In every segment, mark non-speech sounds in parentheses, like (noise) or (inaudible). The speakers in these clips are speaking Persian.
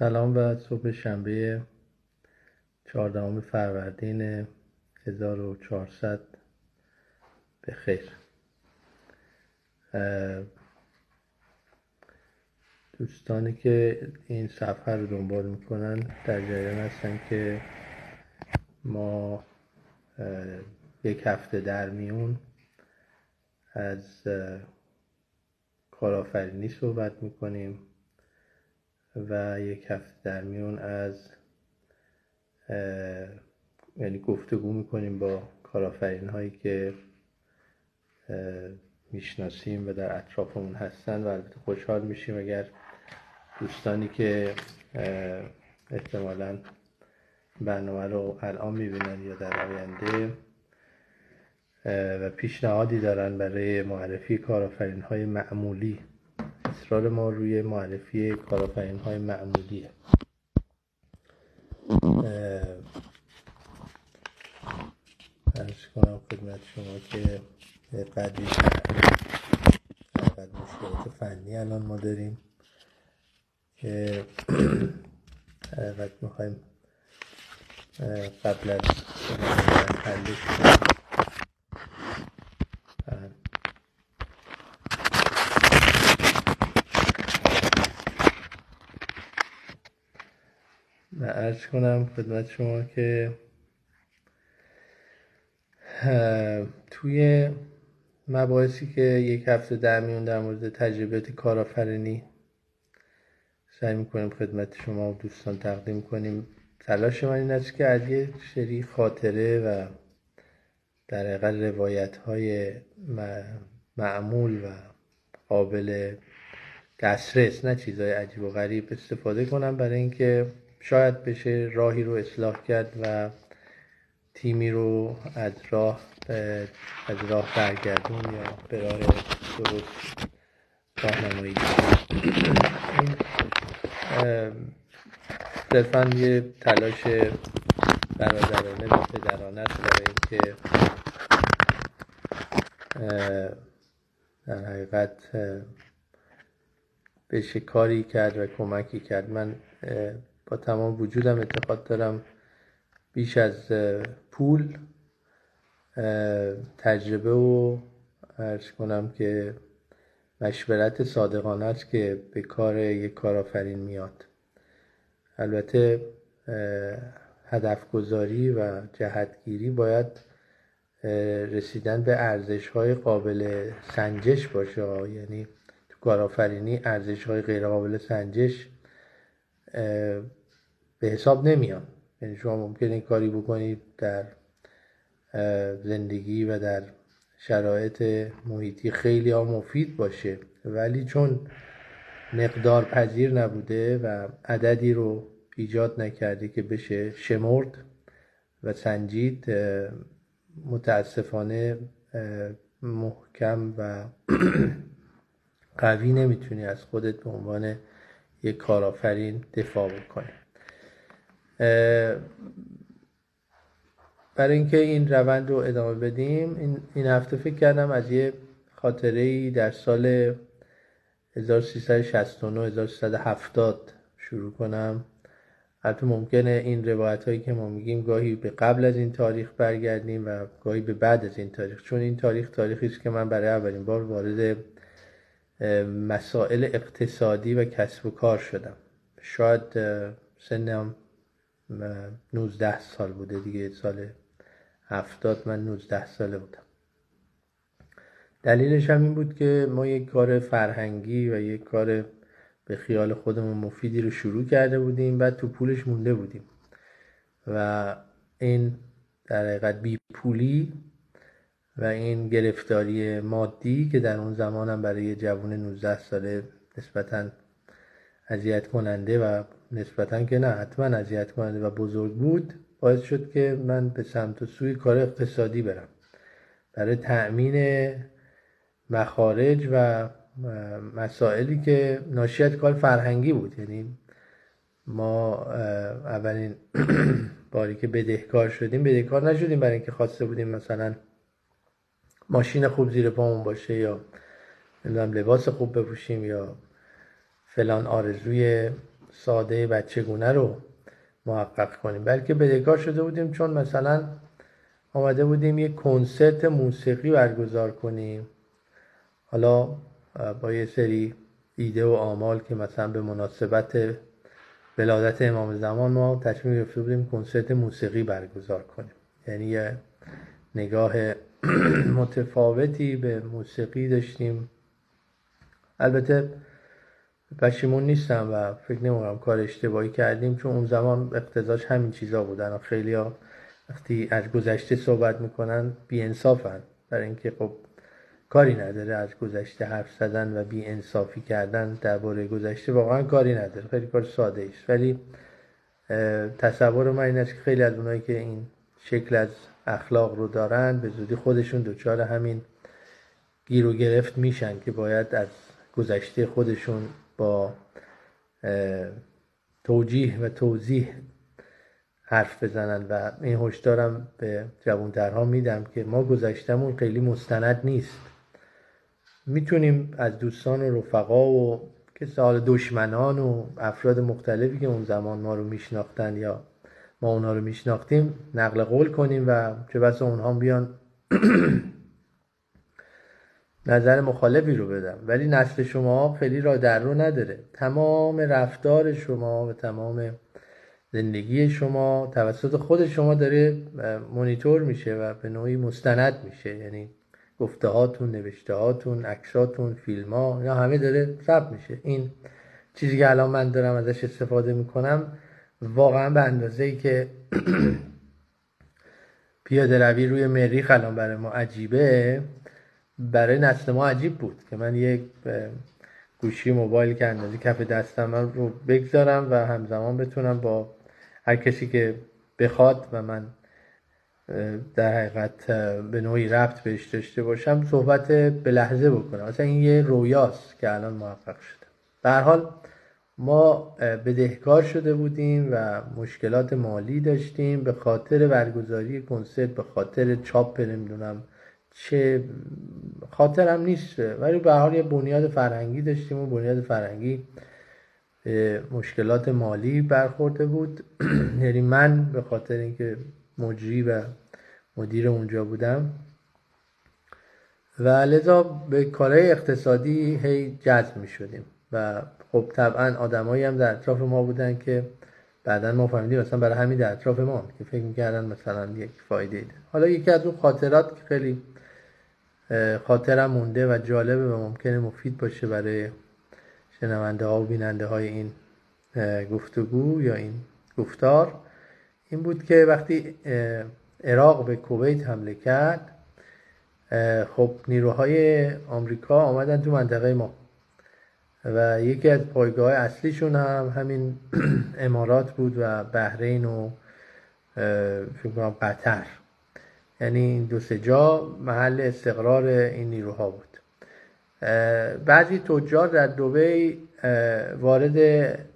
سلام و صبح شنبه چهاردهم فروردین 1400 به خیر. دوستانی که این صفحه رو دنبال می‌کنن در جریان هستن که ما یک هفته در میون از کارآفرینی صحبت می‌کنیم. و یک هفته در میون از یعنی گفتگو می‌کنیم با کارآفرین هایی که می‌شناسیم و در اطرافمون هستن و البته خوشحال میشیم اگر دوستانی که احتمالا برنامه رو الان می‌بینن یا در آینده و پیشنهادی دارن برای معرفی کارآفرین های معمولی اصرار ما روی معرفی کارآفرین های معمولیه ارز کنم خدمت شما که قدری مشکلات فنی الان ما داریم که حقیقت می‌خوایم قبل از حلش ارز کنم خدمت شما که توی مباحثی که یک هفته در میون در مورد تجربیات کارآفرینی سعی می‌کنیم خدمت شما و دوستان تقدیم کنیم. تلاش من این است که از یه سری خاطره و در حقیقت روایت های معمول و قابل دسترس نه چیزهای عجیب و غریب استفاده کنم برای اینکه شاید بشه راهی رو اصلاح کرد و تیمی رو از راه از راه برگردون یا به راه درست راهنمایی این صرفا یه تلاش برادرانه و پدرانه است برای اینکه در حقیقت بشه کاری کرد و کمکی کرد. من با تمام وجودم اعتقاد دارم بیش از پول تجربه و ارز کنم که مشورت صادقانه است که به کار یک کارآفرین میاد. البته هدف گذاری و جهتگیری باید رسیدن به ارزش های قابل سنجش باشه. یعنی تو کارآفرینی ارزش های غیر قابل سنجش به حساب نمیان. یعنی شما ممکنه کاری بکنید در زندگی و در شرایط محیطی خیلی ها مفید باشه. ولی چون مقدار پذیر نبوده و عددی رو ایجاد نکرده که بشه شمرد و سنجید متاسفانه محکم و (clears throat) قوی نمی‌تونی از خودت به عنوان یک کارآفرین دفاع بکنی. برای اینکه این روند رو ادامه بدیم این هفته فکر کردم از یه خاطره ای در سال 1369 1370 شروع کنم. البته ممکنه این روایت هایی که ما میگیم گاهی به قبل از این تاریخ برگردیم و گاهی به بعد از این تاریخ چون این تاریخ تاریخی است که من برای اولین بار وارد مسائل اقتصادی و کسب و کار شدم. شاید سنم 19 سال بوده دیگه سال هفتاد من 19 ساله بودم. دلیلش هم این بود که ما یک کار فرهنگی و یک کار به خیال خودمون مفیدی رو شروع کرده بودیم بعد تو پولش مونده بودیم. و این در حقیقت بی پولی و این گرفتاری مادی که در اون زمانم برای جوان 19 ساله نسبتا اذیت کننده و نسبتا که نه حتما اذیت کننده و بزرگ بود باعث شد که من به سمت و سوی کار اقتصادی برم. برای تأمین مخارج و مسائلی که ناشی از کار فرهنگی بود. یعنی ما اولین (clears throat) باری که بدهکار شدیم بدهکار نشدیم برای اینکه خواسته بودیم مثلا ماشین خوب زیر پامون باشه یا نمی‌دونم لباس خوب بپوشیم یا فلان آرزوی ساده بچگونه رو محقق کنیم. بلکه بدهکار شده بودیم چون مثلا آمده بودیم یک کنسرت موسیقی برگزار کنیم. حالا با یه سری ایده و آمال که مثلا به مناسبت ولادت امام زمان ما تصمیم گرفته بودیم کنسرت موسیقی برگزار کنیم. یعنی یه نگاه (clears throat) متفاوتی به موسیقی داشتیم. البته پشیمون نیستم و فکر نمی‌کنم کار اشتباهی کردیم چون اون زمان اقتضاش همین چیزا بودن خیلی ها وقتی از گذشته صحبت می‌کنن انصافن برای اینکه خب کاری نداره از گذشته حرف زدن و بی انصافی کردن درباره گذشته واقعا کاری نداره. خیلی کار ساده است ولی تصور من این است که خیلی از اونایی که این شکل از اخلاق رو دارن به زودی خودشون دچار همین گیر و گرفت میشن که باید از گذشته خودشون با توجیه و توضیح حرف بزنن و این هشدارم به جوانترها میدم که ما گذشتمون خیلی مستند نیست. می‌تونیم از دوستان و رفقا و که سال دشمنان و افراد مختلفی که اون زمان ما رو میشناختن یا ما اونا رو میشناختیم نقل قول کنیم و چه بس اونها بیان (clears throat) نظر مخالفی رو بدم. ولی نسل شما خیلی را در رو نداره. تمام رفتار شما و تمام زندگی شما توسط خود شما داره مونیتور میشه و به نوعی مستند میشه. یعنی گفته هاتون نوشته هاتون عکساتون فیلم ها یا همه داره ثبت میشه. این چیزی که الان من دارم ازش استفاده می‌کنم واقعا به اندازه ای که (clears throat) پیاده روی روی مریخ الان برای ما عجیبه. برای نسل ما عجیب بود که من یک گوشی موبایل که اندازه کف دستم رو بگذارم و همزمان بتونم با هر کسی که بخواد و من در حقیقت به نوعی ربط بهش داشته باشم صحبت به لحظه بکنم. مثلا این یه رویاست که الان محقق شده. به حال ما بدهکار شده بودیم و مشکلات مالی داشتیم به خاطر برگزاری کنسرت به خاطر چاپ نمی‌دونم چه خاطرم نیست. ولی به حال یه بنیاد فرهنگی داشتیم و بنیاد فرهنگی مشکلات مالی برخورده بود. (clears throat) یعنی من به خاطر اینکه مجری و مدیر اونجا بودم. و لذا به کارهای اقتصادی هی جذب می شدیم و خب طبعا آدمایی هم در اطراف ما بودن که بعدا ما فهمیدیم مثلا برای همین در اطراف ما که فکر می‌کردن مثلا یک فایده ایده. حالا یکی از اون خاطرات که خیلی خاطرم مونده و جالبه و ممکنه مفید باشه برای شنونده ها و بیننده های این گفتگو یا این گفتار. این بود که وقتی عراق به کویت حمله کرد خب نیروهای آمریکا آمدن تو منطقه ما و یکی از پایگاه اصلیشون هم همین (clears throat) امارات بود و بحرین و فکر قطر. یعنی دو سه جا محل استقرار این نیروها بود. بعضی تجار در دوبی وارد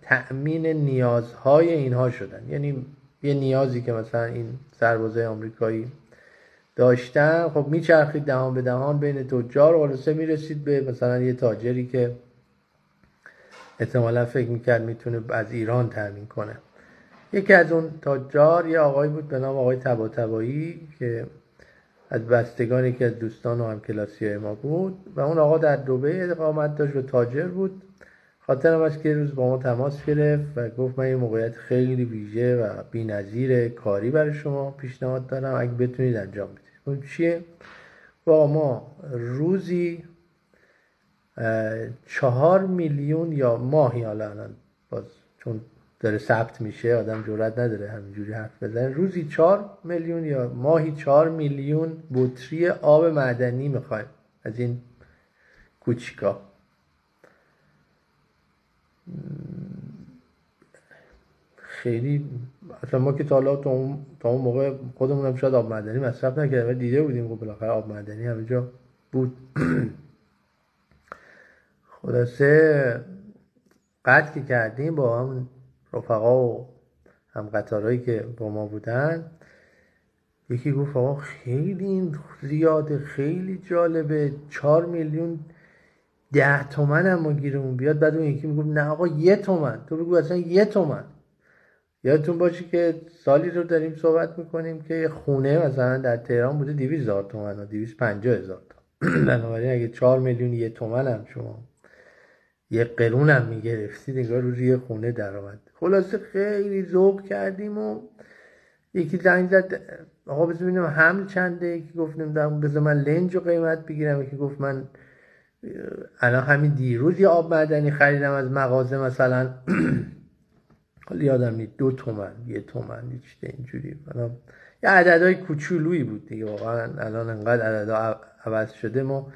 تأمین نیازهای اینها شدن. یعنی یه نیازی که مثلا این سربازه آمریکایی داشتن خب میچرخید دهان به دهان بین تجار خلاصه می‌رسید به مثلا یه تاجری که احتمالا فکر می‌کرد می‌تونه از ایران تأمین کنه. یکی از اون تاجار یه آقایی بود به نام آقای تبا تبایی که از که از دوستان و همکلاسی ما بود و اون آقا در دوبه اقامت داشت و تاجر بود خاطرم است که روز با ما تماس گرفت و گفت من یه موقعیت خیلی ویژه و نظیر کاری برای شما پیشنهاد دارم اگه بتونید انجام بدید اون چیه؟ با ما روزی چهار میلیون یا ماهی حالا الان باز چون داره ثبت میشه آدم جرات نداره همینجوری حرف بزنه. روزی چهار میلیون یا ماهی چهار میلیون بطری آب معدنی می‌خوایم از این کوچیکا. خیلی اصلا ما که تا حالا تا اون, موقع خودمون هم شاید آب معدنی مصرف نکردیم و دیده بودیم که بالاخره آب معدنی همه جا بود. (clears throat) خلاصه قطع که کردیم با هم رفقا و هم قطارهایی که با ما بودن یکی گفت آقا خیلی زیاده خیلی جالبه چهار میلیون ده تومن هم ما گیرمون بیاد. بعد اون یکی می‌گفت نه آقا یه تومن. تو بگو اصلا یه تومن. یادتون باشه که سالی رو داریم صحبت می‌کنیم که خونه مثلا در تهران بوده دیویز هزار تومن و دیویز پنجاه هزار تومن. (clears throat) بنابراین اگه چهار میلیون یه تومن هم شما یه قرون هم می‌گرفتی نگاه رو یه خونه در آمد خلاصه خیلی ذوق کردیم و یکی زنگ زد آقا بذار ببینم حمل چنده؟ یکی گفت نمی‌دونم بذار من لنج رو قیمت بگیرم. یکی گفت من الان همین دیروز یه آب معدنی خریدم از مغازه مثلا. (clears throat) حالا یادم نیست دو تومن یه تومن یه اینجوری. یه عددهای کوچولویی بود دیگه واقعا الان انقدر عددها عوض شده ما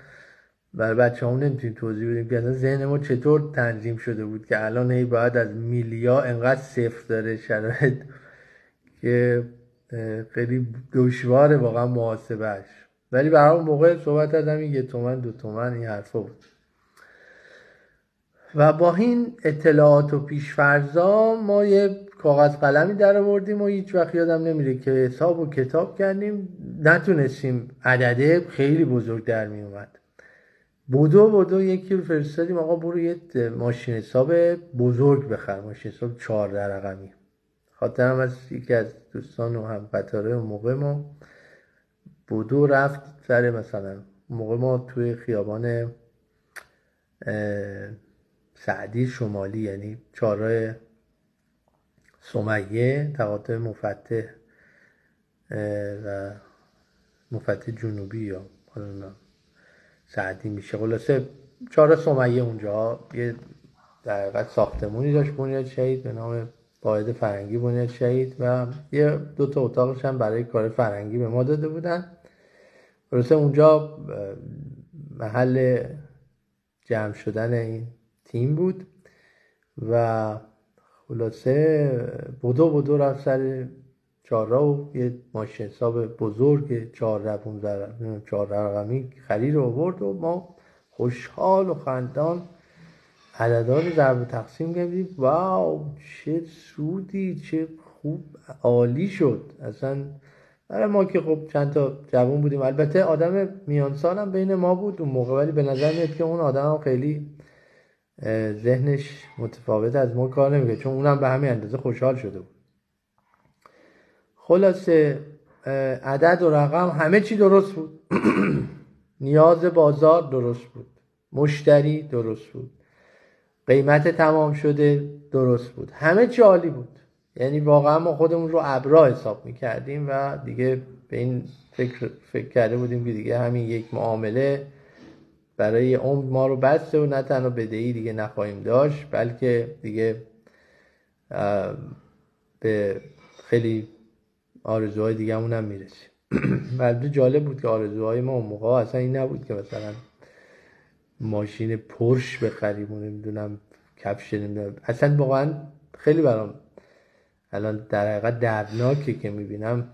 بر بچه هم نمی‌تونیم توضیح بدیم که ذهن ما چطور تنظیم شده بود که الان هی باید از میلیا انقدر صفر داره شرایط که خیلی دشواره واقعا محاسبهش ولی برای موقع صحبت از همین یه تومن دو تومن این حرفا بود. و با این اطلاعات و پیشفرزا ما یه کاغذ قلمی در آوردیم و هیچ وقت یادم نمیره که حساب و کتاب کردیم. نتونستیم عدده خیلی بزرگ در می اومد بودو بودو یکی رو فرستادیم. آقا برو یه ماشین حساب بزرگ بخر. ماشین حساب چهارده رقمی. خاطرم از یکی از دوستان و هم قطاره و موقع ما. بودو رفت سر مثلا موقع ما توی خیابان سعدی شمالی یعنی چهارراه سمیه تقاطع مفتح و مفتح جنوبی یا سعدی میشه. خلاصه چهار سمیه اونجا یه در ساختمونی داشت بنیاد شهید به نام قاعد فرنگی بنیاد شهید و یه دو تا اتاقش هم برای کار فرنگی به ما داده بودن. خلاصه اونجا محل جمع شدن این تیم بود و خلاصه بودو بودو رفت سر چهارراه و یه ماشین حساب بزرگ چهارده پونزده چهارده رقمی خرید رو آورد و ما خوشحال و خندان عددان رو ضرب تقسیم کردیم. واو چه سودی چه خوب عالی شد. اصلا برای ما که خب چند تا جوان بودیم. البته آدم میانسال هم بین ما بود اون موقع ولی به نظر میاد که اون آدم هم خیلی ذهنش متفاوت از ما کار نمیگه چون اونم به همین اندازه خوشحال شده بود. خلاصه عدد و رقم همه چی درست بود. (clears throat) نیاز بازار درست بود. مشتری درست بود. قیمت تمام شده درست بود. همه چی عالی بود. یعنی واقعا ما خودمون رو ابرا حساب می‌کردیم و دیگه به این فکر, فکر کرده بودیم که دیگه همین یک معامله برای عمر ما رو بسته و نه تنها بدهی دیگه نخواهیم داشت بلکه دیگه به خیلی آرزوهای دیگه هم می‌رسیم (clears throat) البته جالب بود که آرزوهای ما اون موقع اصلا این نبود که مثلا ماشین پرش بخریم و نمی‌دونم کفش نمی‌دونم. اصلا واقعا خیلی برام الان در حقیقت دردناکه که می‌بینم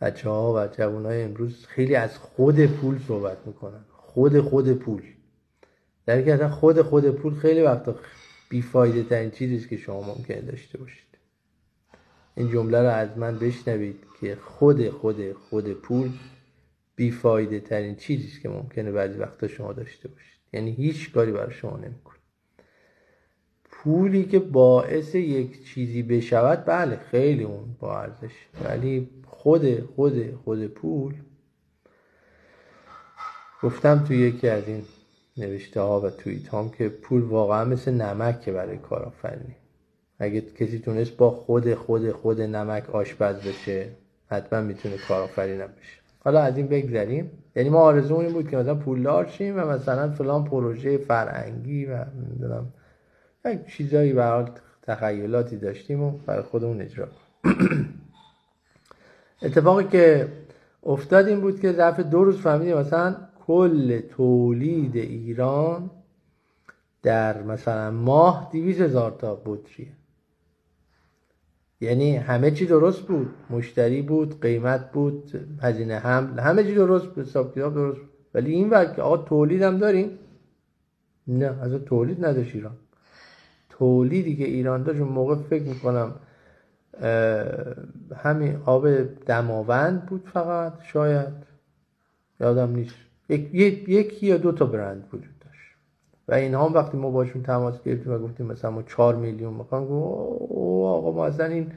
بچه ها و جوان های امروز خیلی از خود پول صحبت می‌کنن. خود خود پول. در که خود خود پول خیلی وقتا بیفایده ترین چیزیست که شما ممکن داشته باشید. این جمله رو از من بشنوید که خود خود خود پول بیفایده ترین چیزیست که ممکنه بعضی وقتا شما داشته باشید. یعنی هیچ کاری برای شما نمی‌کنه. پولی که باعث یک چیزی بشود بله خیلی اون با ارزش. ولی خود خود خود پول گفتم توی یکی از این نوشته ها و توییت هم که پول واقعا مثل نمکه برای کارآفرینی. اگه کسی تونست با خود خود خود نمک آشپز بشه حتما می‌تونه کارآفرینم بشه حالا از این بگذریم. یعنی ما آرزو این بود که مثلا پولدار شیم و مثلا فلان پروژه فرهنگی و نمی‌دونم یک چیزایی برای تخیلاتی داشتیم و برای خودمون اجرا (clears throat) اتفاقی که افتاد این بود که ظرف دو روز فهمیدیم مثلا کل تولید ایران در مثلا ماه دیویز هزار تا بطریه. یعنی همه چی درست بود. مشتری بود قیمت بود هزینه حمل همه چی درست بود حساب کتاب درست بود. ولی این وقت که آقا تولید هم داریم؟ نه از تولید نداشت ایران. تولیدی که ایران داشت اون موقع فکر می‌کنم همین آب دماوند بود فقط شاید. یادم نیست. یک، یکی یا دو تا برند داشت و اینها هم وقتی ما باشون تماس گرفتیم و گفتیم مثلا ما چهار میلیون می‌خوام او آقا ما اصلا این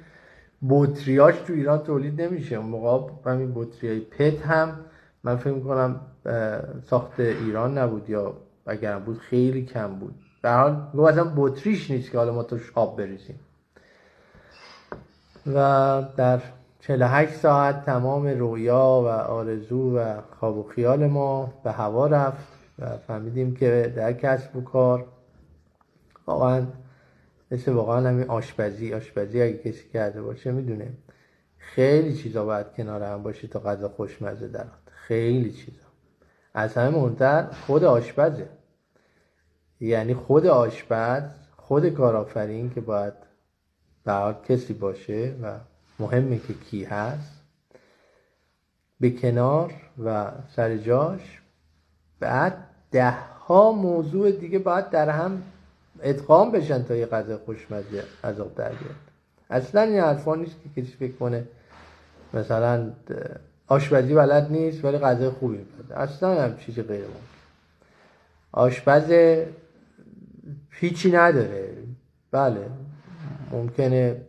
بطریاش تو ایران تولید نمیشه. اون موقع همین بطری پت هم من فکر می‌کنم ساخت ایران نبود یا اگر بود خیلی کم بود. در حال گفت اصلا بطریش نیست که حالا ما توش آب بریزیم و در 48 ساعت تمام رویا و آرزو و خواب و خیال ما به هوا رفت. و فهمیدیم که در کسب و کار واقعا مثل واقعا همین آشپزی آشپزی اگه کسی کرده باشه می‌دونه خیلی چیزا باید کنار هم باشه تا غذا خوشمزه درات خیلی چیزا. از همه مهمتر خود آشپزه. یعنی خود آشپز خود کارآفرین که باید به کسی باشه و مهمه که کی هست به کنار و سر جاش بعد ده ها موضوع دیگه باید در هم ادغام بشن تا یه غذا خوشمزه عذاب در بیاد. اصلا این حرفا نیست که کسی فکر کنه مثلا آشپزی بلد نیست ولی غذای خوبی میده اصلا هم چیزی غیر ممکن. آشپز هیچی نداره. بله ممکنه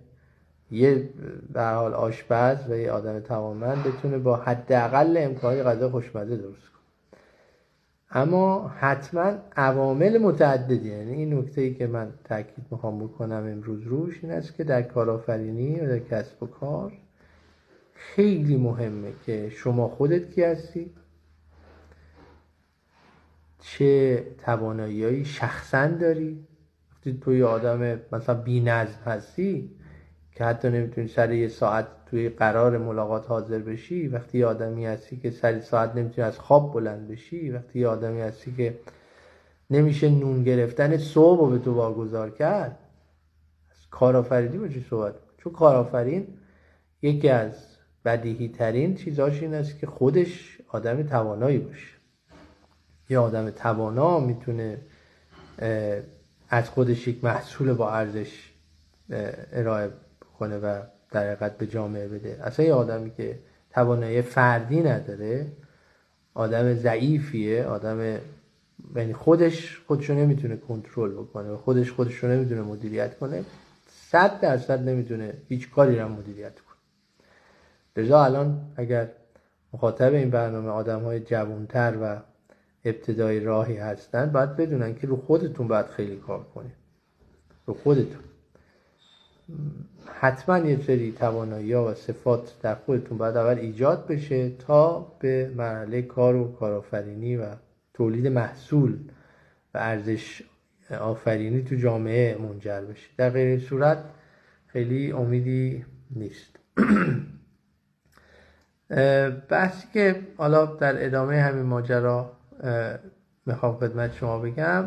یه در حال آشپز و یه آدم توانمند بتونه با حداقل امکانی غذا خوشمزه درست کنه. اما حتما عوامل متعددی. یعنی این نکته ای که من تاکید می‌خوام بکنم امروز روش این است که در کارآفرینی و در کسب و کار خیلی مهمه که شما خودت کی هستی؟ چه توانایی شخصا داری؟ وقتی توی آدم مثلا بی نظم هستی؟ که حتی نمی‌تونی سر یه ساعت توی قرار ملاقات حاضر بشی وقتی یه آدمی هستی که سر ساعت نمی‌تونی از خواب بلند بشی وقتی یه آدمی هستی که نمیشه نون گرفتن صبح رو به تو واگذار کرد از کارآفرینی با چی صحبت؟ چون کارآفرین یکی از بدیهی ترین چیزاش این است که خودش آدم توانایی باشه. یه آدم توانا می‌تونه از خودش یک محصول با ارزش ارائه کنه و در حقیقت به جامعه بده. اصلا یه آدمی که توانایی فردی نداره آدم ضعیفیه آدم یعنی خودش خودشو نمی‌تونه کنترل بکنه خودش خودشو نمی‌تونه مدیریت کنه صد درصد نمی‌تونه هیچ کاری رو مدیریت کنه. لذا الان اگر مخاطب این برنامه آدم های جوانتر و ابتدای راهی هستن باید بدونن که رو خودتون باید خیلی کار کنید. رو خودتون. حتما یه سری توانایی و صفات در خودتون باید اول ایجاد بشه تا به مرحله کار و کارآفرینی و تولید محصول و ارزش آفرینی تو جامعه منجر بشه. در غیر صورت خیلی امیدی نیست. (clears throat) بحثی که حالا در ادامه همین ماجرا می‌خوام خدمت شما بگم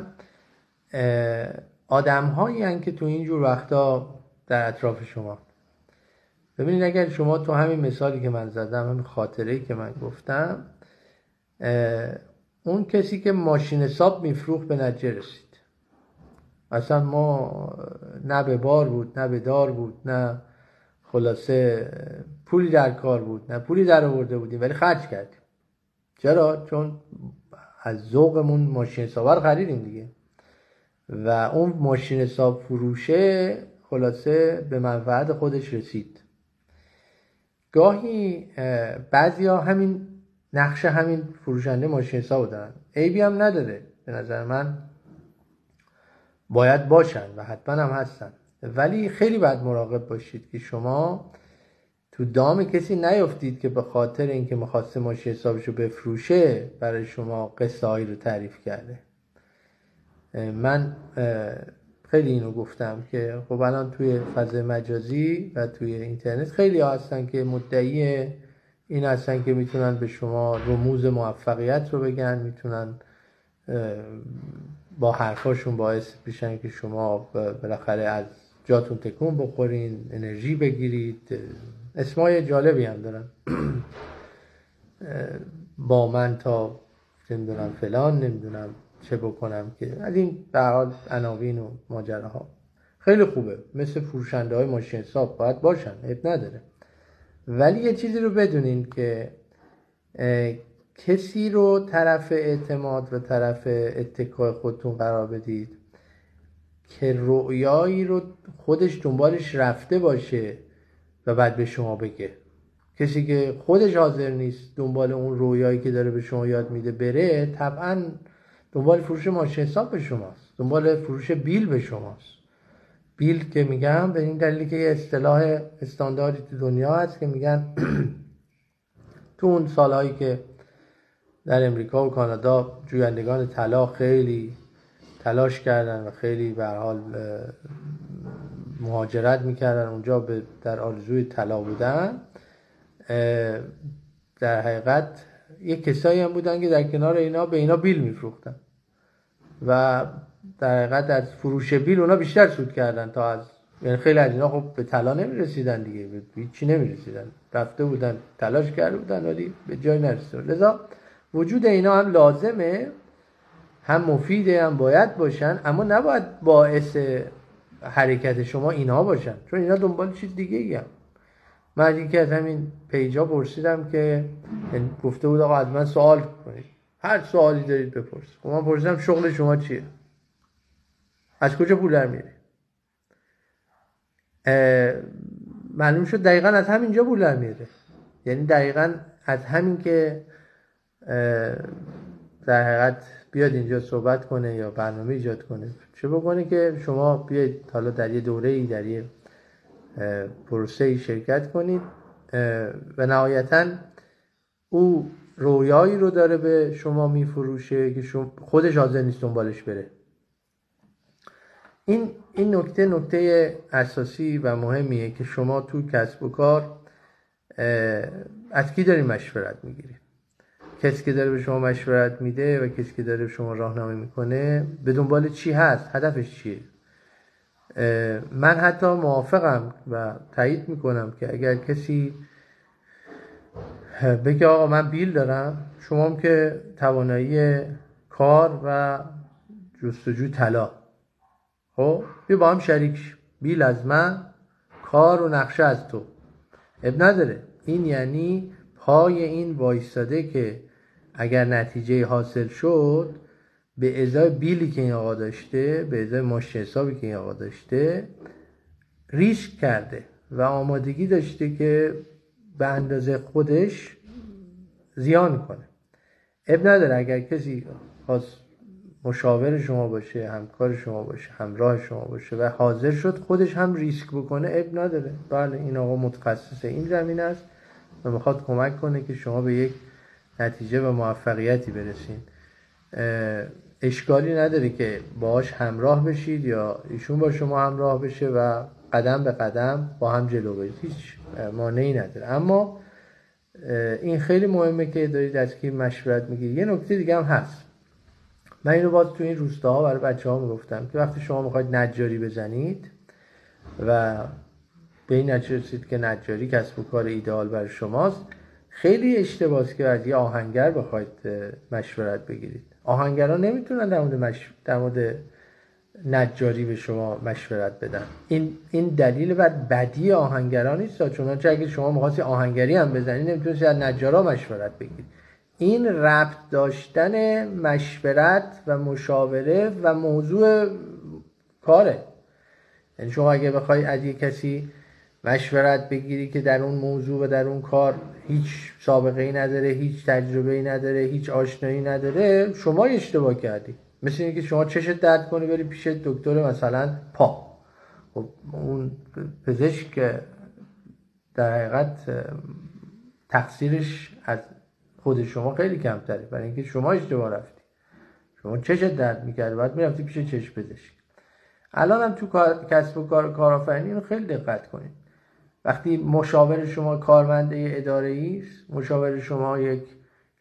آدم هایی که تو اینجور وقتا در اطراف شما. ببینید اگر شما تو همین مثالی که من زدم همین خاطره که من گفتم اون کسی که ماشین حساب میفروخت به نتیجه رسید. اصلا ما نه به بار بود نه به دار بود نه خلاصه پولی در کار بود نه پولی در آورده بودیم ولی خرج کردیم. چرا؟ چون از ذوقمون ماشین حساب خریدیم دیگه. و اون ماشین حساب فروشه خلاصه به منفعت خودش رسید. گاهی بعضی ها همین نقش همین فروشنده ماشین حساب دارن. عیبی هم نداره. به نظر من باید باشن و حتما هم هستن. ولی خیلی باید مراقب باشید که شما تو دام کسی نیفتید که به خاطر اینکه می‌خواسته ماشین حسابش رو بفروشه برای شما قصه رو تعریف کرده. من خیلی اینو گفتم که خب الان توی فضای مجازی و توی اینترنت خیلی ها هستن که مدعی این هستن که می‌تونن به شما رموز موفقیت رو بگن می‌تونن با حرفاشون باعث بشن که شما بالاخره از جاتون تکون بخورین انرژی بگیرید. اسمای جالبی هم دارن. (clears throat) با من تا نمی‌دونم فلان نمی‌دونم چه بکنم که از این به حال عناوین و ماجراها. خیلی خوبه. مثل فروشنده های ماشین حساب باید باشن عیب نداره. ولی یه چیزی رو بدونین که کسی رو طرف اعتماد و طرف اتکای خودتون قرار بدید که رؤیایی رو خودش دنبالش رفته باشه و بعد به شما بگه. کسی که خودش حاضر نیست دنبال اون رویایی که داره به شما یاد میده بره طبعا دنبال فروش ماشین حساب به شماست. دنبال فروش بیل به شماست. بیل که میگم به این دلیلی که یه اصطلاح استانداردی تو دنیا هست که میگن (clears throat) تو اون سالهایی که در امریکا و کانادا جویندگان طلا خیلی تلاش کردن و خیلی به حال مهاجرت می‌کردن اونجا به در آرزوی طلا بودن در حقیقت یک کسایی هم بودن که در کنار اینا به اینا بیل میفروختن. و در حقیقت از فروش بیل اونا بیشتر سود کردن تا از یعنی خیلی از اینا خب به طلا نمی‌رسیدن دیگه به هیچی نمی‌رسیدن. رفته بودن تلاش کرده بودن ولی به جای نرسیدن. لذا وجود اینا هم لازمه هم مفیده هم باید باشن اما نباید باعث حرکت شما اینها باشن چون اینا دنبال چیز دیگه ای هم. من که از همین پیجا پرسیدم که یعنی گفته بود آقا از من سوال کنید. هر سوالی دارید بپرس خب من پرسیدم شغل شما چیه؟ از کجا پول در میره معلوم شد دقیقا از همینجا پول در میره یعنی دقیقا از همین که در حقیقت بیاد اینجا صحبت کنه یا برنامه ایجاد کنه. چه بکنه که شما بیاید حالا در یه دوره ای در یه پروسه ای شرکت کنید. و نهایتا او رویایی رو داره به شما میفروشه که خودش حاضر نیست دنبالش بره. این این نکته نکته اساسی و مهمیه که شما تو کسب و کار از کی دارید مشورت می‌گیرید کسی که داره به شما مشورت میده و کسی که داره به شما راهنمایی می‌کنه به دنبال چی هست؟ هدفش چیه؟ من حتی موافقم و تایید می‌کنم که اگر کسی بگه آقا من بیل دارم. شما هم که توانایی کار و جستجوی طلا. خب؟ بیا با هم شریک بیل از من کار و نقشه از تو. اب نداره. این یعنی پای این وایستاده که اگر نتیجه حاصل شد به ازای بیلی که این آقا داشته به ازای ماشین حسابی که این آقا داشته ریسک کرده و آمادگی داشته که به اندازه خودش زیان کنه. اب نداره اگر کسی خواست مشاور شما باشه همکار شما باشه همراه شما باشه و حاضر شد خودش هم ریسک بکنه اب نداره. بله این آقا متخصص این زمین است و می‌خواد کمک کنه که شما به یک نتیجه و موفقیتی برسین. اشکالی نداره که باهاش همراه بشید یا ایشون با شما همراه بشه و قدم به قدم با هم جلو برید هیچ مانعی نداره. اما این خیلی مهمه که دارید از کی مشورت می‌گیرید یه نکته دیگه هم هست. من اینو باز تو این روستاها برای بچه ها می‌گفتم که وقتی شما می‌خواید نجاری بزنید و به این نتیجه رسید که نجاری کسب و کار ایدئال برای شماست خیلی اشتباهی که از یه آهنگر بخواید مشورت بگیرید. آهنگران نمی‌تونن در مورد, مش... در مورد نجاری به شما مشورت بدن. این این دلیل بر بدی آهنگران نیست چون اگه شما می‌خواستی آهنگری هم بزنید نمی‌تونید از نجارا مشورت بگیرید این ربط داشتن مشورت و مشاوره و موضوع کاره. یعنی شما اگه بخوای از یه کسی مشورت بگیری که در اون موضوع و در اون کار هیچ سابقه ای نداره هیچ تجربه ای نداره هیچ آشنایی نداره شما اشتباه کردی. مثل اینکه شما چشت درد کنی بری پیش دکتر مثلا پا. خب اون پزشک در حقیقت تقصیرش از خود شما خیلی کمتره. برای اینکه شما اشتباه رفتی. شما چشت درد می‌کرده بعد می‌رفتی پیش چشم پزشک. الان هم تو کسب و کار کارآفرینی رو خیلی دقت کنید. وقتی مشاور شما کارمنده اداره است مشاور شما یک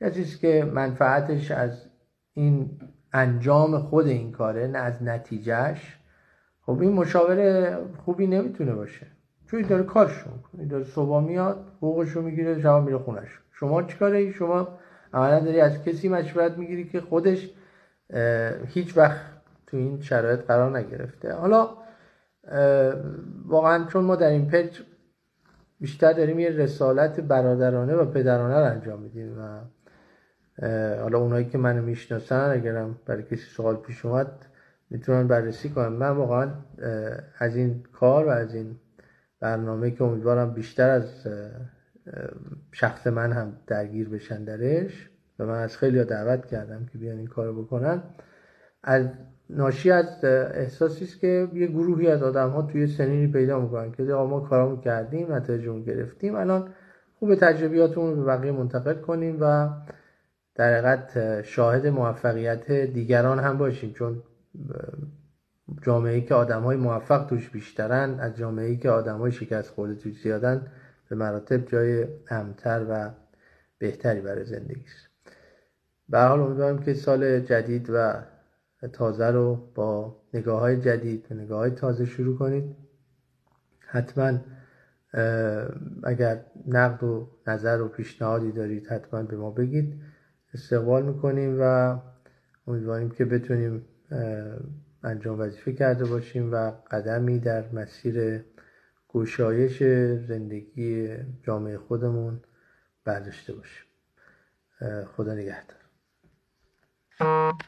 کسی است که منفعتش از این انجام خود این کاره نه از نتیجهش خب این مشاور خوبی نمی‌تونه باشه. چون این داره کارشو می‌کنه. داره صبح میاد حقوقشو می‌گیره شب میره خونش شما چیکاره ای شما اولا داری از کسی مشورت می‌گیری که خودش هیچ وقت تو این شرایط قرار نگرفته. حالا واقعا چون ما در این پیج بیشتر داریم یه رسالت برادرانه و پدرانه رو انجام میدیم و حالا اونایی که منو می‌شناسن اگرم برای کسی سوال پیش اومد می‌تونن بررسی کنن. من واقعا از این کار و از این برنامه که امیدوارم بیشتر از شخص من هم درگیر بشن درش و من از خیلی دعوت کردم که بیان این کارو بکنن. از ناشی از احساسی است که یه گروهی از آدم ها توی سنینی پیدا می‌کنن که ما کارامون کردیم نتایجمون گرفتیم الان خوب تجربیاتمون رو به بقیه منتقل کنیم و در حقیقت شاهد موفقیت دیگران هم باشیم چون جامعه که آدم های موفق توش بیشترن از جامعه که آدم های شکست خورده توش زیادن به مراتب جای امتر و بهتری برای زندگی است. به حال امیدوارم که سال جدید و تازه رو با نگاه های جدید و نگاه های تازه شروع کنید. حتما اگر نقد و نظر و پیشنهادی دارید حتما به ما بگید. استقبال می‌کنیم و امیدواریم که بتونیم انجام وظیفه کرده باشیم و قدمی در مسیر گشایش زندگی جامعه خودمون برداشته باشیم. خدا نگهدار.